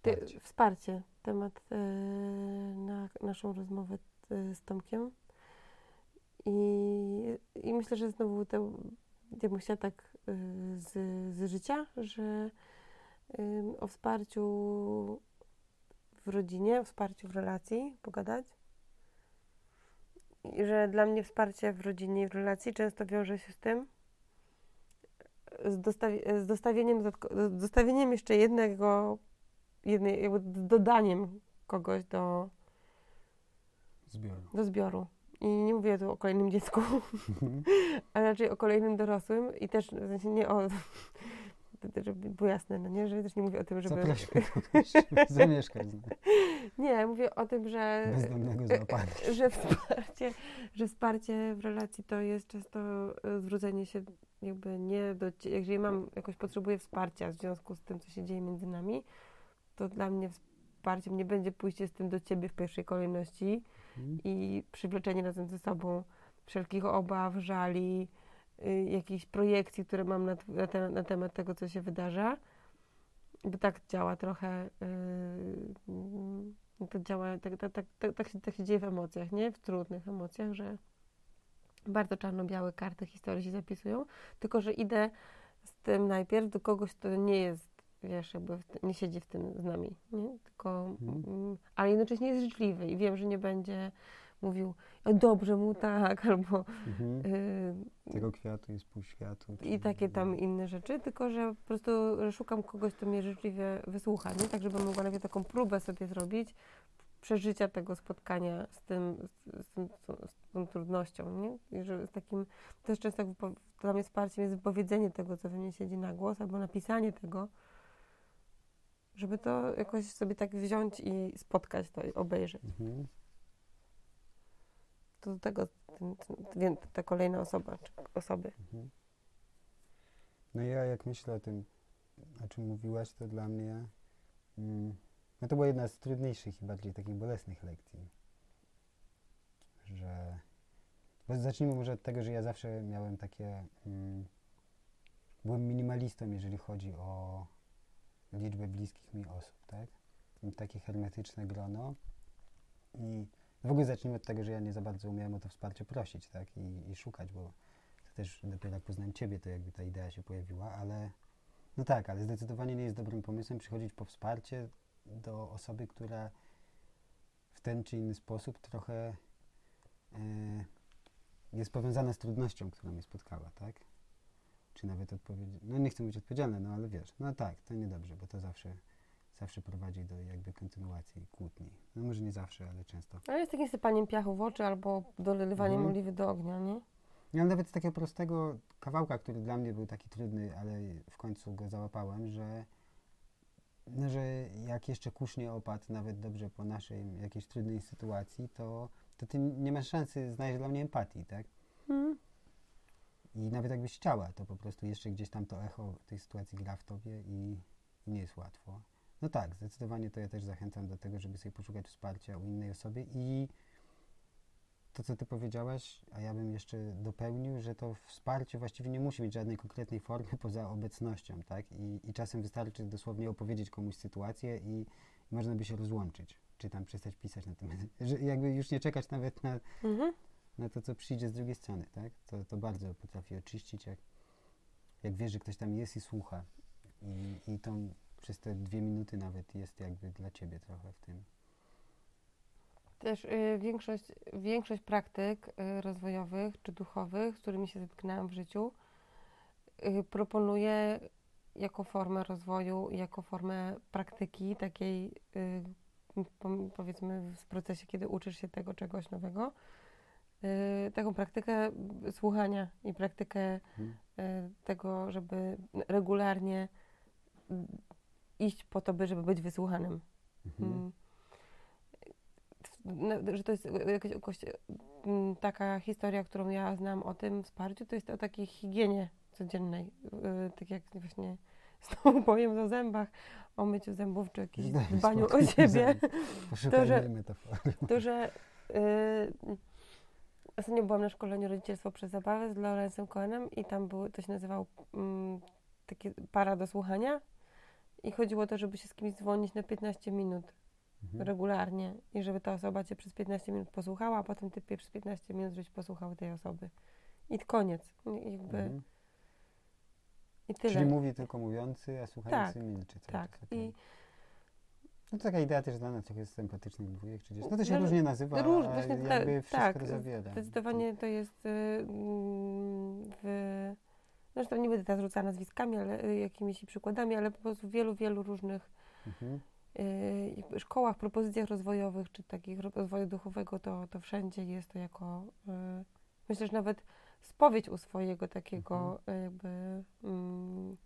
Wsparcie. wsparcie. Temat e, na naszą rozmowę e, z Tomkiem. I, I myślę, że znowu to, ja bym chciała tak e, z, z życia, że o wsparciu w rodzinie, o wsparciu w relacji pogadać. I że dla mnie wsparcie w rodzinie i w relacji często wiąże się z tym, z, dostawi- z dostawieniem, z dostawieniem jeszcze jednego, jednej, jakby dodaniem kogoś do, Zbioru. do zbioru. I nie mówię tu o kolejnym dziecku, a raczej o kolejnym dorosłym i też w sensie nie o, żeby było jasne, no nie, że też nie mówię o tym, żeby... Kogoś, żeby zamieszkać. Nie, mówię o tym, że... Bezdomnego załapania. że wsparcie, że wsparcie w relacji to jest często e, zwrócenie się jakby nie do jeżeli mam jakoś potrzebuję wsparcia w związku z tym, co się dzieje między nami, to dla mnie wsparciem nie będzie pójście z tym do ciebie w pierwszej kolejności Mhm. i przywleczenie razem ze sobą wszelkich obaw, żali, y, jakichś projekcji, które mam na, na, te, na temat tego, co się wydarza. Bo tak działa trochę, yy, to działa, tak, tak, tak, tak, tak, się, tak się dzieje w emocjach, nie? W trudnych emocjach, że bardzo czarno-białe karty historii się zapisują, tylko że idę z tym najpierw do kogoś, kto nie jest, wiesz, jakby nie siedzi w tym z nami, nie? Tylko, Mhm. mm, ale jednocześnie jest życzliwy i wiem, że nie będzie mówił, "O, dobrze mu tak, albo Mhm. yy, Tego kwiatu jest pół światu. i takie tam inne rzeczy, tylko że po prostu szukam kogoś, kto mnie życzliwie wysłucha, nie? tak żebym mogła nawet taką próbę sobie zrobić przeżycia tego spotkania z tym, z, z, tym, z tą trudnością, nie? I że z takim, też często dla mnie wsparciem jest wypowiedzenie tego, co we mnie siedzi na głos, albo napisanie tego, żeby to jakoś sobie tak wziąć i spotkać to i obejrzeć. Mhm. To do tego ten, ten, ta kolejna osoba, czy osoby. Mhm. No ja jak myślę o tym, o czym mówiłaś, to dla mnie mm, no to była jedna z trudniejszych i bardziej takich bolesnych lekcji. Że bo zacznijmy może od tego, że ja zawsze miałem takie mm, byłem minimalistą, jeżeli chodzi o liczbę bliskich mi osób, tak? I takie hermetyczne grono. I w ogóle zacznijmy od tego, że ja nie za bardzo umiałem o to wsparcie prosić, tak? I, i szukać, bo to też dopiero jak poznałem Ciebie, to jakby ta idea się pojawiła, ale no tak, ale zdecydowanie nie jest dobrym pomysłem przychodzić po wsparcie do osoby, która w ten czy inny sposób trochę e, jest powiązana z trudnością, która mnie spotkała, tak? Czy nawet odpowiedzi, no nie chcę mówić odpowiedzialne, no ale wiesz, no tak, to niedobrze, bo to zawsze, zawsze prowadzi do jakby kontynuacji kłótni. No może nie zawsze, ale często. Ale jest takim sypaniem piachu w oczy albo dolewaniem Mhm. oliwy do ognia, nie? Ja nawet z takiego prostego kawałka, który dla mnie był taki trudny, ale w końcu go załapałem, że, no, że jak jeszcze kurz nie opadł, nawet dobrze po naszej jakiejś trudnej sytuacji, to, to ty nie masz szansy znaleźć dla mnie empatii, tak? Mhm. I nawet jakbyś chciała, to po prostu jeszcze gdzieś tam to echo tej sytuacji gra w tobie i, i nie jest łatwo. No tak, zdecydowanie to ja też zachęcam do tego, żeby sobie poszukać wsparcia u innej osoby i to, co ty powiedziałaś, a ja bym jeszcze dopełnił, że to wsparcie właściwie nie musi mieć żadnej konkretnej formy poza obecnością, tak? I, i czasem wystarczy dosłownie opowiedzieć komuś sytuację i można by się rozłączyć, czy tam przestać pisać na tym, że jakby już nie czekać nawet na, Mhm. Na to, co przyjdzie z drugiej strony, tak? To, to bardzo potrafi oczyścić, jak, jak wiesz, że ktoś tam jest i słucha. I, I to przez te dwie minuty nawet jest jakby dla ciebie trochę w tym. Też y, większość, większość praktyk y, rozwojowych czy duchowych, z którymi się zetknęłam w życiu, y, proponuje jako formę rozwoju, jako formę praktyki takiej, y, powiedzmy w procesie, kiedy uczysz się tego czegoś nowego, taką praktykę słuchania i praktykę Mhm. y, tego, żeby regularnie y, iść po to, by żeby być wysłuchanym. Mhm. Mm. No, że to jest jakaś, mm, taka historia, którą ja znam o tym wsparciu, to jest o takiej higienie codziennej. Yy, Tak jak właśnie znowu powiem o zębach, o myciu zębów, czy jakimś dbaniu o siebie. Poszukaj że-. To, że yy, ostatnio byłam na szkoleniu rodzicielstwo przez zabawę z Lorenzem Cohenem i tam były, to się nazywało mm, takie para do słuchania I chodziło o to, żeby się z kimś dzwonić na 15 minut Mhm. regularnie i żeby ta osoba cię przez 15 minut posłuchała, a potem ty przez 15 minut, żebyś posłuchał tej osoby. I koniec. I Jakby, Mhm. I tyle. Czyli mówi tylko mówiący, a słuchający milczy. cały tak. okej. I No to taka idea też znana tych jest sympatycznych dwójek czy. No to się No, różnie nazywa, róż- a właśnie ta- jakby wszystko tak, to zawiera. zdecydowanie to jest y, mm, w... Zresztą nie będę teraz rzucała nazwiskami, ale y, jakimiś przykładami, ale po prostu w wielu, wielu różnych Mhm. y, szkołach, propozycjach rozwojowych, czy takich ro- rozwoju duchowego, to, to wszędzie jest to jako, y, myślę, że nawet spowiedź u swojego takiego y, jakby mm,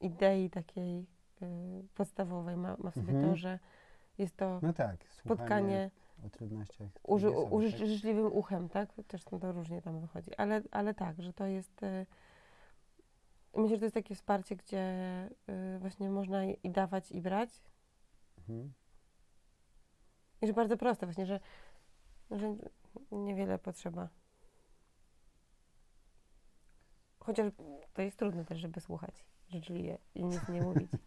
idei takiej podstawowej ma, ma w sobie Mhm. to, że jest to No tak, spotkanie o trudnościach. uży, uży, tak? życzliwym uchem, tak? Też to różnie tam wychodzi, ale, ale tak, że to jest... y, Myślę, że to jest takie wsparcie, gdzie y, właśnie można i i dawać, i brać, Mhm. I że bardzo proste właśnie, że, że niewiele potrzeba. Chociaż to jest trudne też, żeby słuchać życzliwie i nic nie mówić.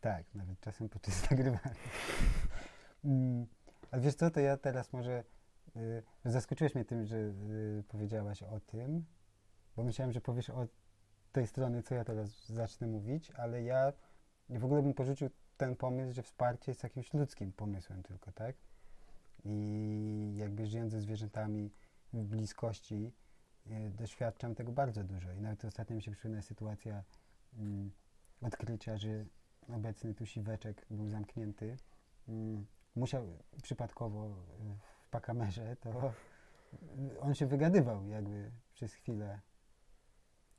Tak, nawet czasem podczas nagrywania. Mm, Ale wiesz co, to ja teraz może... Y, zaskoczyłeś mnie tym, że y, powiedziałaś o tym, bo myślałem, że powiesz o tej strony, co ja teraz zacznę mówić, ale ja w ogóle bym porzucił ten pomysł, że wsparcie jest jakimś ludzkim pomysłem tylko, tak? I jakby żyjąc ze zwierzętami w bliskości, y, doświadczam tego bardzo dużo. I nawet ostatnio mi się przypomina sytuacja mm, odkrycia, że obecny tu siweczek był zamknięty. Mm, musiał przypadkowo y, w pakamerze, to on się wygadywał jakby przez chwilę.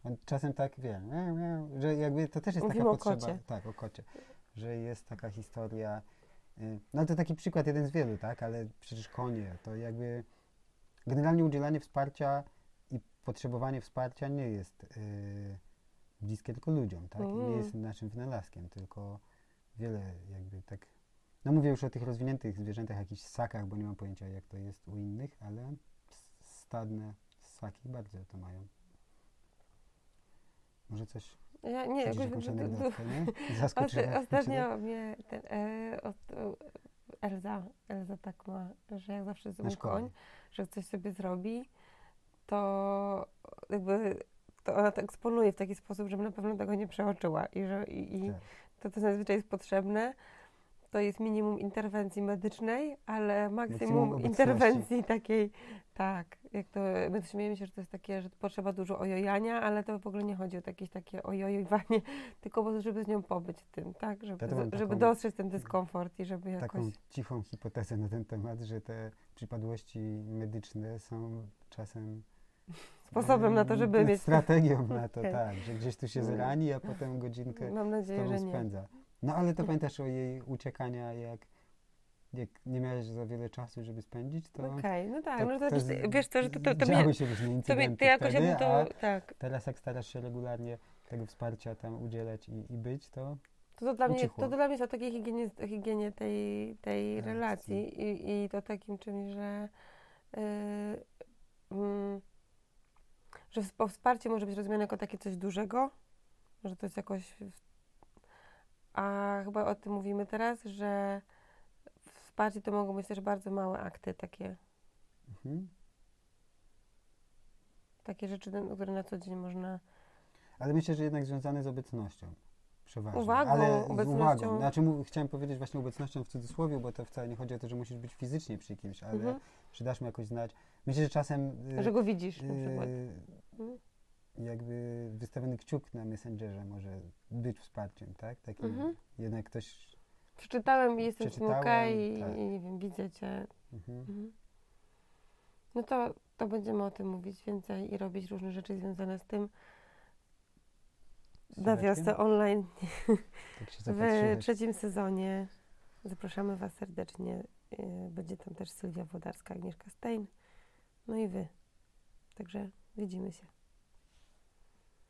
On czasem tak wie, że jakby to też jest Mówimy taka potrzeba. kocie. Tak, o kocie. Że jest taka historia. y, No to taki przykład jeden z wielu, tak? Ale przecież konie to jakby generalnie udzielanie wsparcia i potrzebowanie wsparcia nie jest y, bliskie tylko ludziom, tak? I nie Mm. jest naszym wynalazkiem, tylko wiele jakby tak. No mówię już o tych rozwiniętych zwierzętach, jakichś ssakach, bo nie mam pojęcia jak to jest u innych, ale stadne ssaki bardzo to mają. Może coś, Ja nie, jakoś, jakąś anegdotkę, nie? Zaskoczyła Ostatnio mnie ten, e, od, e, Elza, Elza tak ma, że jak zawsze szkole. koń, że coś sobie zrobi, to jakby to ona to eksponuje w taki sposób, żebym na pewno tego nie przeoczyła i że i, i Tak. to, co zazwyczaj jest potrzebne, to jest minimum interwencji medycznej, ale Maksimum interwencji takiej, tak, jak to, my to śmiejemy się, że to jest takie, że potrzeba dużo ojojania, ale to w ogóle nie chodzi o jakieś takie ojojowanie, tylko po prostu, żeby z nią pobyć tym, tak, żeby, Ja to żeby taką- dostrzec ten dyskomfort i żeby jakoś... taką cichą hipotezę na ten temat, że te przypadłości medyczne są czasem Sposobem na to, żeby mieć- Strategią na to, tak, że gdzieś tu się zrani, a potem godzinkę Mam z nadzieję, tobą że nie. spędza. No ale to pamiętasz o jej uciekania, jak, jak nie miałeś za wiele czasu, żeby spędzić, to Okej, no tak, to- no to, to z- wiesz co, że to, to, to, działy się różne to, incydenty to jakoś wtedy, to, tak, teraz jak starasz się regularnie tego wsparcia tam udzielać i, i być, to To, to, dla mnie, to dla mnie jest o takiej higienie, higienie tej, tej Relacji. relacji i, i to takim czymś, że, yy, mm, że wsp- wsparcie może być rozumiane jako takie coś dużego, że to jest jakoś. A chyba o tym mówimy teraz, że wsparcie to mogą być też bardzo małe akty, takie, mhm. takie rzeczy, które na co dzień można. Ale myślę, że jednak związane z obecnością. Przeważnie. Uwagą, Ale z obecnością. uwagą. Znaczy, mów- chciałem powiedzieć właśnie obecnością w cudzysłowie, bo to wcale nie chodzi o to, że musisz być fizycznie przy kimś, ale Mhm. że dasz mu jakoś znać. Myślę, że czasem Że go widzisz na przykład. y, Mhm. jakby wystawiony kciuk na Messengerze może być wsparciem, tak? Takim Mhm. jednak ktoś... Przeczytałem i jestem z okej i, tak. i nie wiem, widzę cię. Mhm. Mhm. No to, to będziemy o tym mówić więcej i robić różne rzeczy związane z tym na wiosce online Tak w trzecim sezonie. Zapraszamy Was serdecznie. Yy, Będzie tam też Sylwia Włodarska, Agnieszka Stein. No i Wy. Także widzimy się.